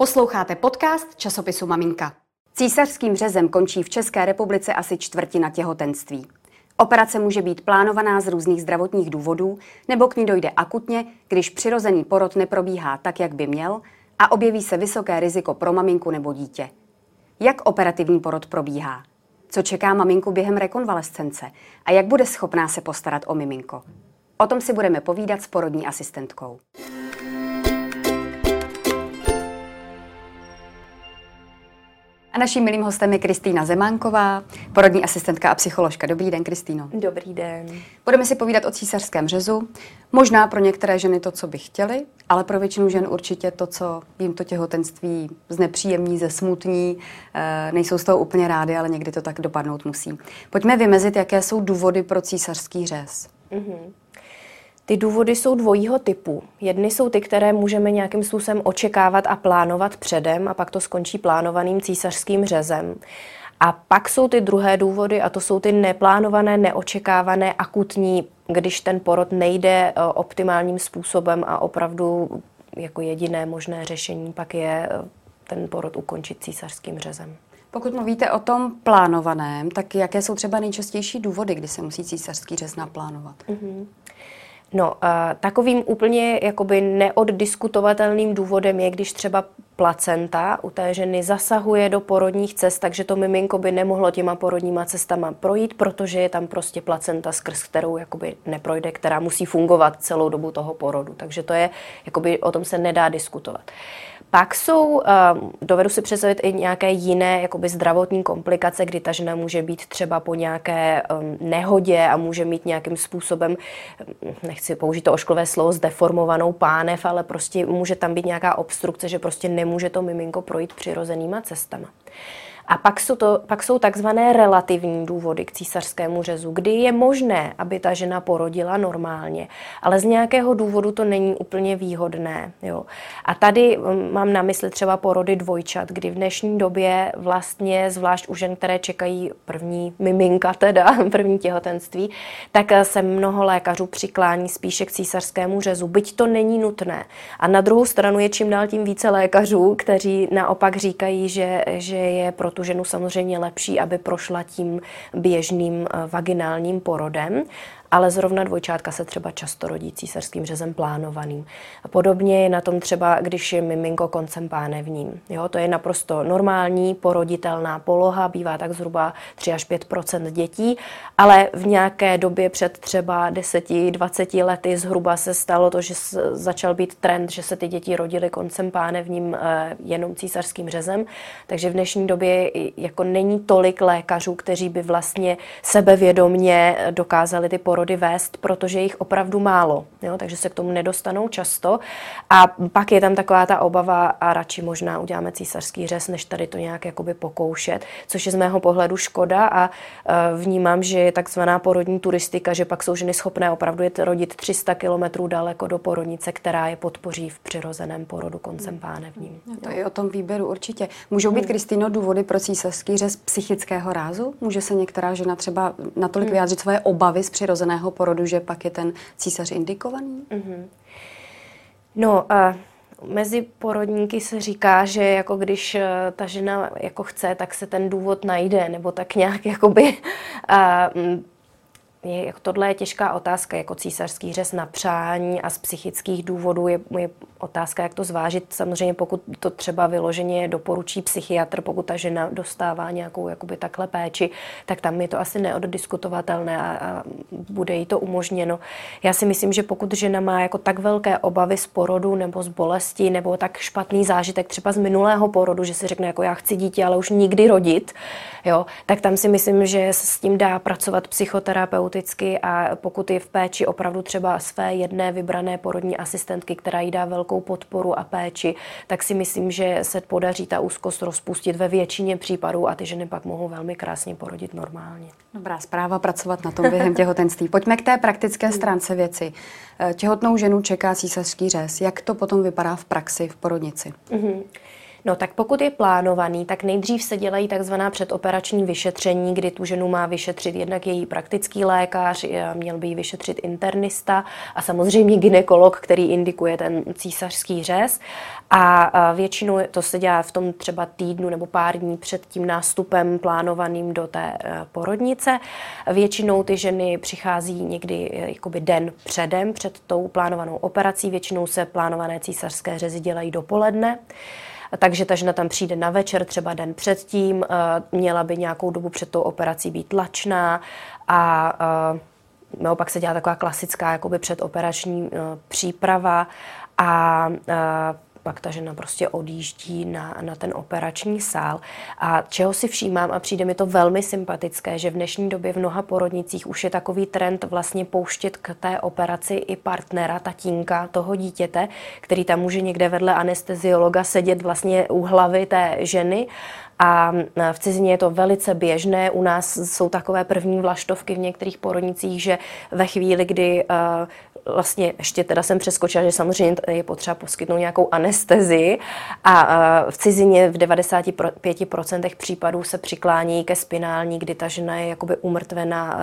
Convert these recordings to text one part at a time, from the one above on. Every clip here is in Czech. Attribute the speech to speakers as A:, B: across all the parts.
A: Posloucháte podcast časopisu Maminka. Císařským řezem končí v České republice asi čtvrtina těhotenství. Operace může být plánovaná z různých zdravotních důvodů, nebo k ní dojde akutně, když přirozený porod neprobíhá tak, jak by měl, a objeví se vysoké riziko pro maminku nebo dítě. Jak operativní porod probíhá? Co čeká maminku během rekonvalescence? A jak bude schopná se postarat o miminko? O tom si budeme povídat s porodní asistentkou. Naším milým hostem je Kristýna Zemánková, porodní asistentka a psycholožka. Dobrý den, Kristýno.
B: Dobrý den.
A: Budeme si povídat o císařském řezu. Možná pro některé ženy to, co by chtěly, ale pro většinu žen určitě to, co jim to těhotenství znepříjemní, zesmutní. E, nejsou z toho úplně rády, ale někdy to tak dopadnout musí. Pojďme vymezit, jaké jsou důvody pro císařský řez. Mm-hmm.
B: Ty důvody jsou dvojího typu. Jedny jsou ty, které můžeme nějakým způsobem očekávat a plánovat předem a pak to skončí plánovaným císařským řezem. A pak jsou ty druhé důvody a to jsou ty neplánované, neočekávané, akutní, když ten porod nejde eh, optimálním způsobem a opravdu jako jediné možné řešení pak je eh, ten porod ukončit císařským řezem.
A: Pokud mluvíte o tom plánovaném, tak jaké jsou třeba nejčastější důvody, kdy se musí císařský řez naplánovat? Mm-hmm.
B: No, uh, takovým úplně jakoby neoddiskutovatelným důvodem je, když třeba placenta u té ženy zasahuje do porodních cest, takže to miminko by nemohlo těma porodníma cestama projít, protože je tam prostě placenta, skrz kterou jakoby neprojde, která musí fungovat celou dobu toho porodu. Takže to je, jakoby o tom se nedá diskutovat. Pak jsou, ehm, dovedu si představit i nějaké jiné jakoby zdravotní komplikace, kdy ta žena může být třeba po nějaké ehm, nehodě a může mít nějakým způsobem, hm, nechci použít to ošklové slovo, zdeformovanou pánev, ale prostě může tam být nějaká obstrukce, že prostě nemůže to miminko projít přirozenýma cestama. A pak jsou, to, pak jsou takzvané relativní důvody k císařskému řezu, kdy je možné, aby ta žena porodila normálně, ale z nějakého důvodu to není úplně výhodné. Jo. A tady mm, mám na mysli třeba porody dvojčat, kdy v dnešní době vlastně, zvlášť u žen, které čekají první miminka, teda první těhotenství, tak se mnoho lékařů přiklání spíše k císařskému řezu, byť to není nutné. A na druhou stranu je čím dál tím více lékařů, kteří naopak říkají, že, že je pro tu ženu samozřejmě lepší, aby prošla tím běžným eh, vaginálním porodem ale zrovna dvojčátka se třeba často rodí císařským řezem plánovaným. Podobně je na tom třeba, když je miminko koncem pánevním. Jo, to je naprosto normální, poroditelná poloha, bývá tak zhruba 3 až 5% dětí, ale v nějaké době před třeba 10-20 lety zhruba se stalo to, že začal být trend, že se ty děti rodily koncem pánevním eh, jenom císařským řezem, takže v dnešní době jako není tolik lékařů, kteří by vlastně sebevědomně dokázali ty porody vést, protože jich opravdu málo, jo, takže se k tomu nedostanou často. A pak je tam taková ta obava a radši možná uděláme císařský řez, než tady to nějak jakoby pokoušet, což je z mého pohledu škoda a e, vnímám, že je takzvaná porodní turistika, že pak jsou ženy schopné opravdu jet rodit 300 kilometrů daleko do porodnice, která je podpoří v přirozeném porodu koncem pánevním.
A: No to je o tom výběru určitě. Můžou být, hmm. Kristýno, důvody pro císařský řez psychického rázu? Může se některá žena třeba natolik hmm. vyjádřit svoje obavy z přirozeného porodu, že pak je ten císař indikovaný? Mm-hmm.
B: No, a mezi porodníky se říká, že jako když eh, ta žena jako chce, tak se ten důvod najde, nebo tak nějak jakoby a, je, jako tohle je těžká otázka, jako císařský řez na přání a z psychických důvodů je, je otázka, jak to zvážit. Samozřejmě pokud to třeba vyloženě doporučí psychiatr, pokud ta žena dostává nějakou jakoby takhle péči, tak tam je to asi neoddiskutovatelné a, a bude jí to umožněno. Já si myslím, že pokud žena má jako tak velké obavy z porodu nebo z bolesti nebo tak špatný zážitek třeba z minulého porodu, že si řekne, jako já chci dítě, ale už nikdy rodit, jo, tak tam si myslím, že s tím dá pracovat psychoterapeut terapeuticky a pokud je v péči opravdu třeba své jedné vybrané porodní asistentky, která jí dá velkou podporu a péči, tak si myslím, že se podaří ta úzkost rozpustit ve většině případů a ty ženy pak mohou velmi krásně porodit normálně.
A: Dobrá zpráva pracovat na tom během těhotenství. Pojďme k té praktické stránce věci. Eh, těhotnou ženu čeká císařský řez. Jak to potom vypadá v praxi v porodnici? Mm-hmm.
B: No tak pokud je plánovaný, tak nejdřív se dělají takzvaná předoperační vyšetření, kdy tu ženu má vyšetřit jednak její praktický lékař, měl by ji vyšetřit internista a samozřejmě ginekolog, který indikuje ten císařský řez. A většinou to se dělá v tom třeba týdnu nebo pár dní před tím nástupem plánovaným do té e, porodnice. Většinou ty ženy přichází někdy e, jakoby den předem, před tou plánovanou operací. Většinou se plánované císařské řezy dělají dopoledne takže ta žena tam přijde na večer, třeba den předtím, eh, měla by nějakou dobu před tou operací být tlačná a No, pak se dělá taková klasická jakoby předoperační uh, příprava a pak ta žena prostě odjíždí na, na ten operační sál. A čeho si všímám, a přijde mi to velmi sympatické, že v dnešní době v mnoha porodnicích už je takový trend vlastně pouštět k té operaci i partnera, tatínka toho dítěte, který tam může někde vedle anesteziologa sedět vlastně u hlavy té ženy a v cizině je to velice běžné. U nás jsou takové první vlaštovky v některých porodnicích, že ve chvíli, kdy vlastně ještě teda jsem přeskočila, že samozřejmě je potřeba poskytnout nějakou anestezii a v cizině v 95% případů se přiklání ke spinální, kdy ta žena je jakoby umrtvená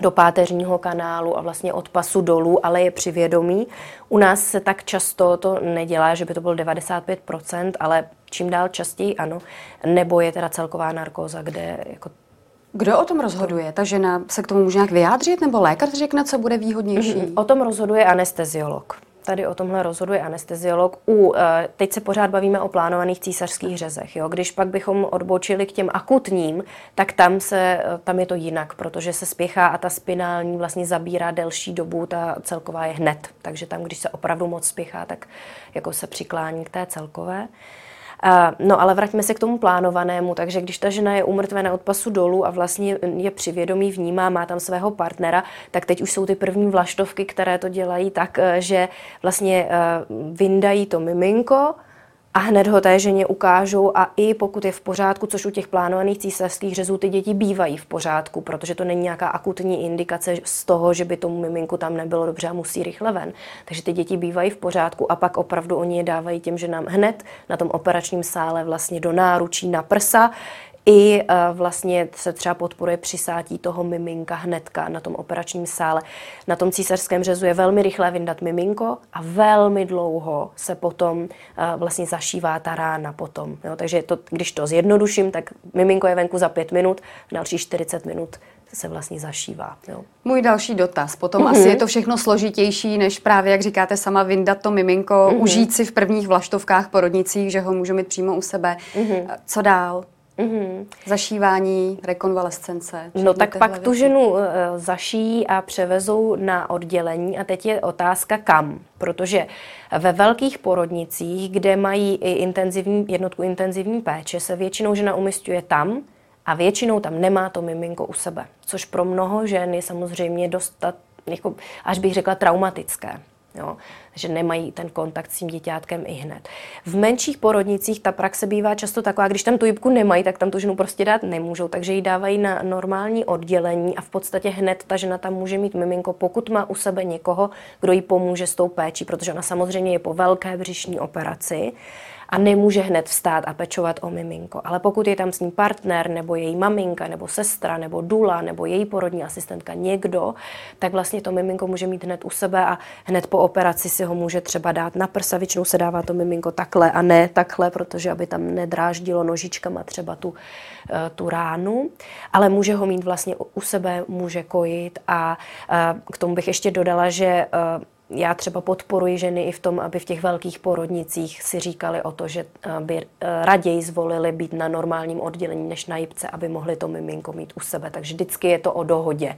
B: do páteřního kanálu a vlastně od pasu dolů, ale je při vědomí. U nás se tak často to nedělá, že by to bylo 95%, ale čím dál častěji ano, nebo je teda celková narkóza, kde jako
A: kdo o tom rozhoduje? Ta žena se k tomu může nějak vyjádřit, nebo lékař řekne, co bude výhodnější? Mm-hmm.
B: O tom rozhoduje anesteziolog. Tady o tomhle rozhoduje anesteziolog. U, eh, teď se pořád bavíme o plánovaných císařských řezech. Jo? Když pak bychom odbočili k těm akutním, tak tam, se, eh, tam je to jinak, protože se spěchá a ta spinální vlastně zabírá delší dobu, ta celková je hned. Takže tam, když se opravdu moc spěchá, tak jako se přiklání k té celkové. No ale vraťme se k tomu plánovanému, takže když ta žena je umrtvená od pasu dolů a vlastně je přivědomí, vnímá, má tam svého partnera, tak teď už jsou ty první vlaštovky, které to dělají tak, eh, že vlastně eh, vyndají to miminko, a hned ho té ženě ukážou a i pokud je v pořádku, což u těch plánovaných císařských řezů ty děti bývají v pořádku, protože to není nějaká akutní indikace z toho, že by tomu miminku tam nebylo dobře a musí rychle ven. Takže ty děti bývají v pořádku a pak opravdu oni je dávají těm ženám hned na tom operačním sále vlastně do náručí na prsa, i uh, vlastně se třeba podporuje přisátí toho miminka hnedka na tom operačním sále. Na tom císařském řezu je velmi rychlé vyndat miminko a velmi dlouho se potom uh, vlastně zašívá ta rána potom. Jo? Takže to, když to zjednoduším, tak miminko je venku za pět minut, další 40 minut se vlastně zašívá. Jo.
A: Můj další dotaz. Potom mm-hmm. asi je to všechno složitější, než právě, jak říkáte sama, vyndat to miminko, mm-hmm. užít si v prvních vlaštovkách porodnicích, že ho můžu mít přímo u sebe. Mm-hmm. Co dál? Mm-hmm. Zašívání, rekonvalescence.
B: No tak pak věci. tu ženu uh, zašijí a převezou na oddělení a teď je otázka kam, protože ve velkých porodnicích, kde mají i intenzivní, jednotku intenzivní péče, se většinou žena umistuje tam a většinou tam nemá to miminko u sebe, což pro mnoho žen je samozřejmě dostat, jako, až bych řekla, traumatické. Jo? že nemají ten kontakt s tím dítětkem i hned. V menších porodnicích ta praxe bývá často taková, když tam tu jibku nemají, tak tam tu ženu prostě dát nemůžou, takže ji dávají na normální oddělení a v podstatě hned ta žena tam může mít miminko, pokud má u sebe někoho, kdo jí pomůže s tou péčí, protože ona samozřejmě je po velké břišní operaci a nemůže hned vstát a pečovat o miminko. Ale pokud je tam s ní partner, nebo její maminka, nebo sestra, nebo dula, nebo její porodní asistentka, někdo, tak vlastně to miminko může mít hned u sebe a hned po operaci si ho může třeba dát na prsa. Většinou se dává to miminko takhle a ne takhle, protože aby tam nedráždilo nožičkama třeba tu, eh, tu ránu, ale může ho mít vlastně u sebe, může kojit a eh, k tomu bych ještě dodala, že eh, já třeba podporuji ženy i v tom, aby v těch velkých porodnicích si říkali o to, že by eh, raději zvolili být na normálním oddělení než na jibce, aby mohli to miminko mít u sebe. Takže vždycky je to o dohodě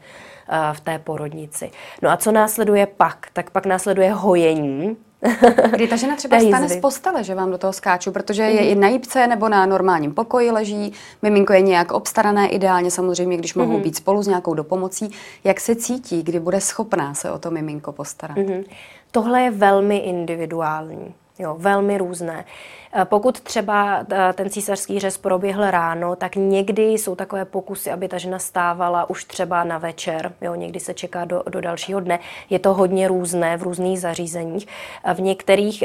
B: eh, v té porodnici. No a co následuje pak? Tak pak následuje hojení,
A: Kdy ta žena třeba stane z postele, že vám do toho skáču, protože je mm-hmm. i na jípce nebo na normálním pokoji leží, miminko je nějak obstarané, ideálně samozřejmě, když mohou mm-hmm. být spolu s nějakou dopomocí. Jak se cítí, kdy bude schopná se o to miminko postarat? Mm-hmm.
B: Tohle je velmi individuální. Jo, velmi různé. Eh, pokud třeba eh, ten císařský řez proběhl ráno, tak někdy jsou takové pokusy, aby ta žena stávala už třeba na večer. Jo, někdy se čeká do, do dalšího dne. Je to hodně různé v různých zařízeních. V některých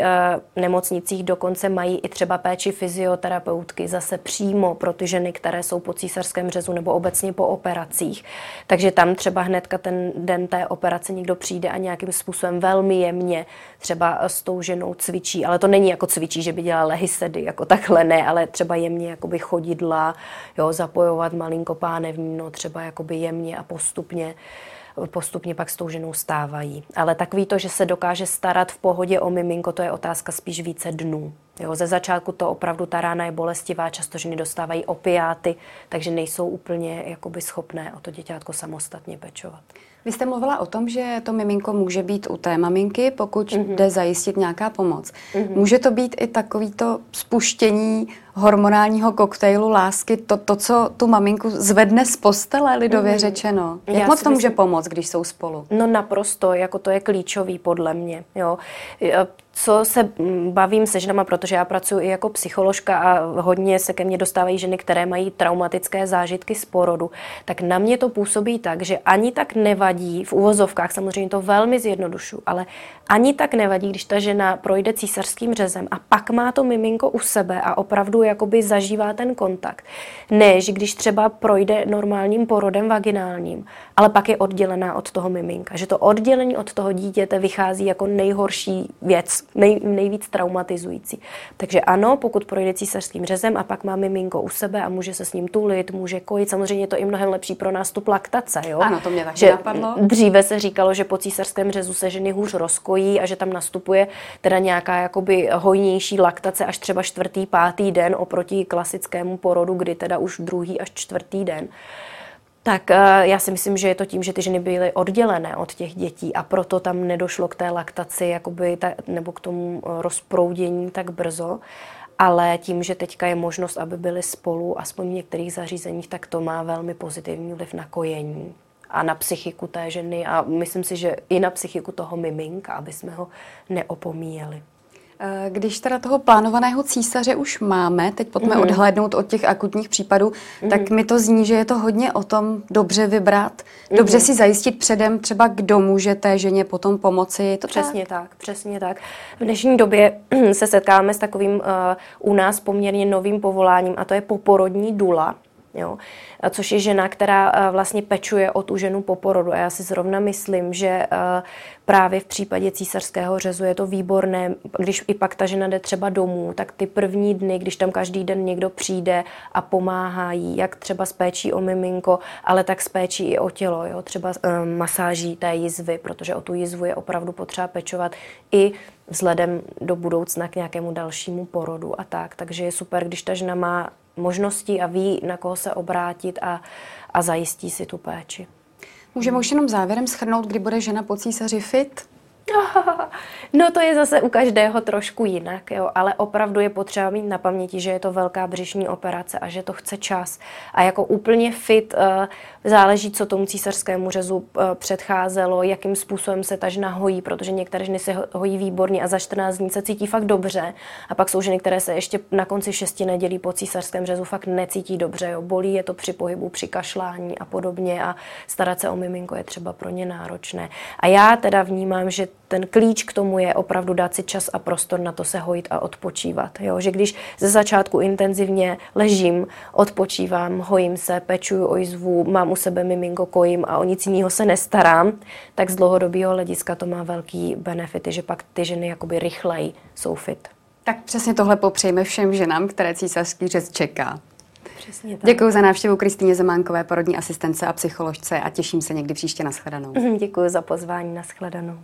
B: nemocnicích dokonce mají i třeba péči fyzioterapeutky zase přímo pro ty ženy, které jsou po císařském řezu nebo obecně po operacích. Takže tam třeba hnedka ten den té operace někdo přijde a nějakým způsobem velmi jemně třeba s tou ženou cvičí, ale to není jako cvičí, že by dělala lehisedy, jako takhle ne, ale třeba jemně jakoby chodidla, jo, zapojovat malinko pánevní, třeba jakoby jemně a postupně postupně pak s tou ženou stávají. Ale takový to, že se dokáže starat v pohodě o miminko, to je otázka spíš více dnů. Jo, ze začátku to opravdu ta rána je bolestivá, často ženy dostávají opiáty, takže nejsou úplně jakoby schopné o to děťátko samostatně pečovat.
A: Vy jste mluvila o tom, že to miminko může být u té maminky, pokud mm-hmm. jde zajistit nějaká pomoc. Mm-hmm. Může to být i takovýto spuštění hormonálního koktejlu lásky, to, to co tu maminku zvedne z postele, lidově mm-hmm. řečeno. Jak Já moc to může pomoct, když jsou spolu?
B: No naprosto, jako to je klíčový podle mě. Jo co se mm, bavím se ženama, protože já pracuji i jako psycholožka a hodně se ke mně dostávají ženy, které mají traumatické zážitky z porodu, tak na mě to působí tak, že ani tak nevadí, v uvozovkách samozřejmě to velmi zjednodušu, ale ani tak nevadí, když ta žena projde císařským řezem a pak má to miminko u sebe a opravdu jakoby zažívá ten kontakt, než když třeba projde normálním porodem vaginálním, ale pak je oddělená od toho miminka. Že to oddělení od toho dítěte vychází jako nejhorší věc, nej, nejvíc traumatizující. Takže ano, pokud projde císařským řezem a pak má miminko u sebe a může se s ním tulit, může kojit, samozřejmě je to i mnohem lepší pro nástup laktace. Jo?
A: Ano, to mě taky že napadlo.
B: Dříve se říkalo, že po císařském řezu se ženy hůř rozkojí a že tam nastupuje teda nějaká jakoby hojnější laktace až třeba čtvrtý, pátý den oproti klasickému porodu, kdy teda už druhý až čtvrtý den tak eh, já si myslím, že je to tím, že ty ženy byly oddělené od těch dětí a proto tam nedošlo k té laktaci jakoby ta, nebo k tomu eh, rozproudění tak brzo. Ale tím, že teďka je možnost, aby byly spolu, aspoň v některých zařízeních, tak to má velmi pozitivní vliv na kojení a na psychiku té ženy a myslím si, že i na psychiku toho miminka, aby jsme ho neopomíjeli.
A: Eh, když teda toho plánovaného císaře už máme, teď pojďme mm-hmm. odhlédnout od těch akutních případů, mm-hmm. tak mi to zní, že je to hodně o tom dobře vybrat, mm-hmm. dobře si zajistit předem třeba, kdo může té ženě potom pomoci. Je to
B: přesně tak? tak, přesně tak. V dnešní době se setkáme s takovým uh, u nás poměrně novým povoláním a to je poporodní dula. Jo? Což je žena, která vlastně pečuje o tu ženu po porodu. A já si zrovna myslím, že právě v případě císařského řezu je to výborné, když i pak ta žena jde třeba domů, tak ty první dny, když tam každý den někdo přijde a pomáhá jí, jak třeba s péčí o miminko, ale tak s péčí i o tělo, jo? třeba um, masáží té jizvy, protože o tu jizvu je opravdu potřeba pečovat i vzhledem do budoucna k nějakému dalšímu porodu a tak. Takže je super, když ta žena má možnosti a ví, na koho se obrátit a, a zajistí si tu péči.
A: Můžeme už jenom závěrem schrnout, kdy bude žena po císaři fit?
B: No to je zase u každého trošku jinak, jo, ale opravdu je potřeba mít na paměti, že je to velká břišní operace a že to chce čas. A jako úplně fit uh, záleží, co tomu císařskému řezu uh, předcházelo, jakým způsobem se ta žena hojí, protože některé ženy se hojí výborně a za 14 dní se cítí fakt dobře. A pak jsou ženy, které se ještě na konci šesti nedělí po císařském řezu fakt necítí dobře. Jo. Bolí je to při pohybu, při kašlání a podobně a starat se o miminko je třeba pro ně náročné. A já teda vnímám, že ten klíč k tomu je opravdu dát si čas a prostor na to se hojit a odpočívat. Jo? Že když ze začátku intenzivně ležím, odpočívám, hojím se, pečuju o jizvu, mám u sebe miminko, kojím a o nic jiného se nestarám, tak z dlouhodobého hlediska to má velký benefity, že pak ty ženy jakoby rychleji jsou fit.
A: Tak přesně tohle popřejme všem ženám, které císařský řez čeká.
B: Přesně tak.
A: Děkuji za návštěvu Kristýně Zemánkové, porodní asistence a psycholožce a těším se někdy příště na shledanou.
B: Děkuji za pozvání na shledanou.